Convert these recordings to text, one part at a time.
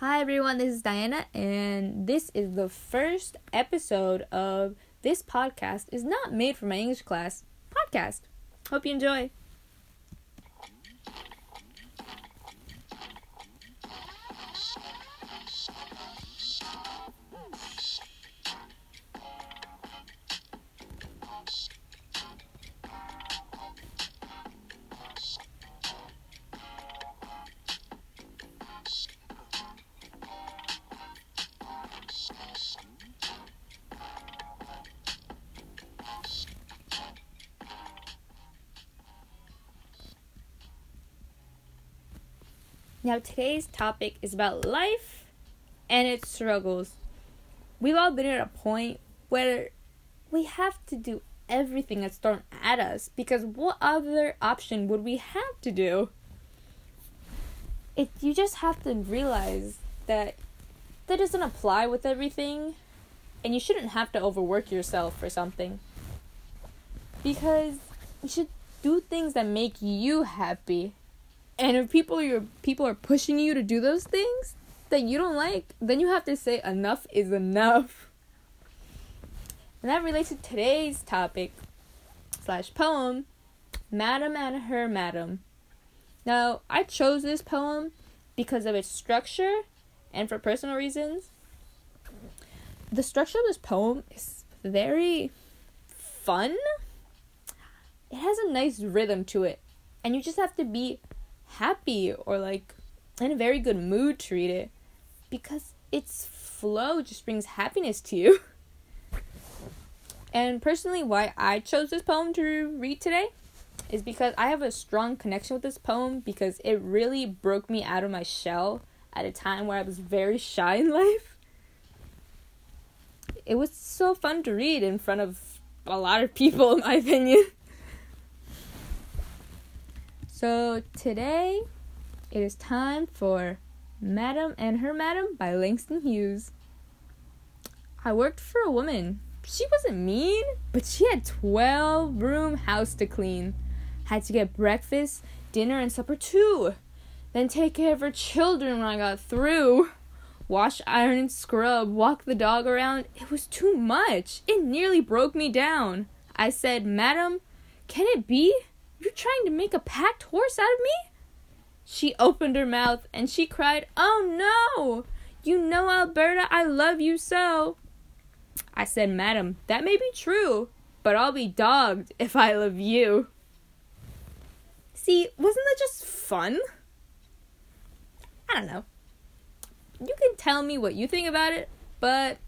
Hi everyone, this is Diana, and this is the first episode of This Podcast is Not Made for My English Class podcast. Hope you enjoy. Now, today's topic is about life and its struggles. We've all been at a point where we have to do everything that's thrown at us because what other option would we have to do? It you just have to realize that that doesn't apply with everything and you shouldn't have to overwork yourself for something. Because you should do things that make you happy and if people are people are pushing you to do those things that you don't like, then you have to say enough is enough. And that relates to today's topic slash poem, Madam and Her Madam. Now, I chose this poem because of its structure and for personal reasons. The structure of this poem is very fun. It has a nice rhythm to it, and you just have to be happy or like in a very good mood to read it because its flow just brings happiness to you. And personally, why I chose this poem to read today is because I have a strong connection with this poem because it really broke me out of my shell at a time where I was very shy in life. It was so fun to read in front of a lot of people, in my opinion. So today it is time for Madam and Her Madam by Langston Hughes. I worked for a woman. She wasn't mean, but she had 12 room house to clean. Had to get breakfast, dinner, and supper too. Then take care of her children when I got through. Wash, iron, and scrub, walk the dog around. It was too much. It nearly broke me down. I said, Madam, can it be? You're trying to make a packed horse out of me? She opened her mouth and she cried, Oh no! You know, Alberta, I love you so. I said, Madam, that may be true, but I'll be dogged if I love you. See, wasn't that just fun? I don't know. You can tell me what you think about it, but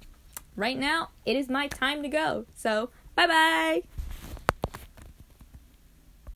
right now it is my time to go. So, bye bye.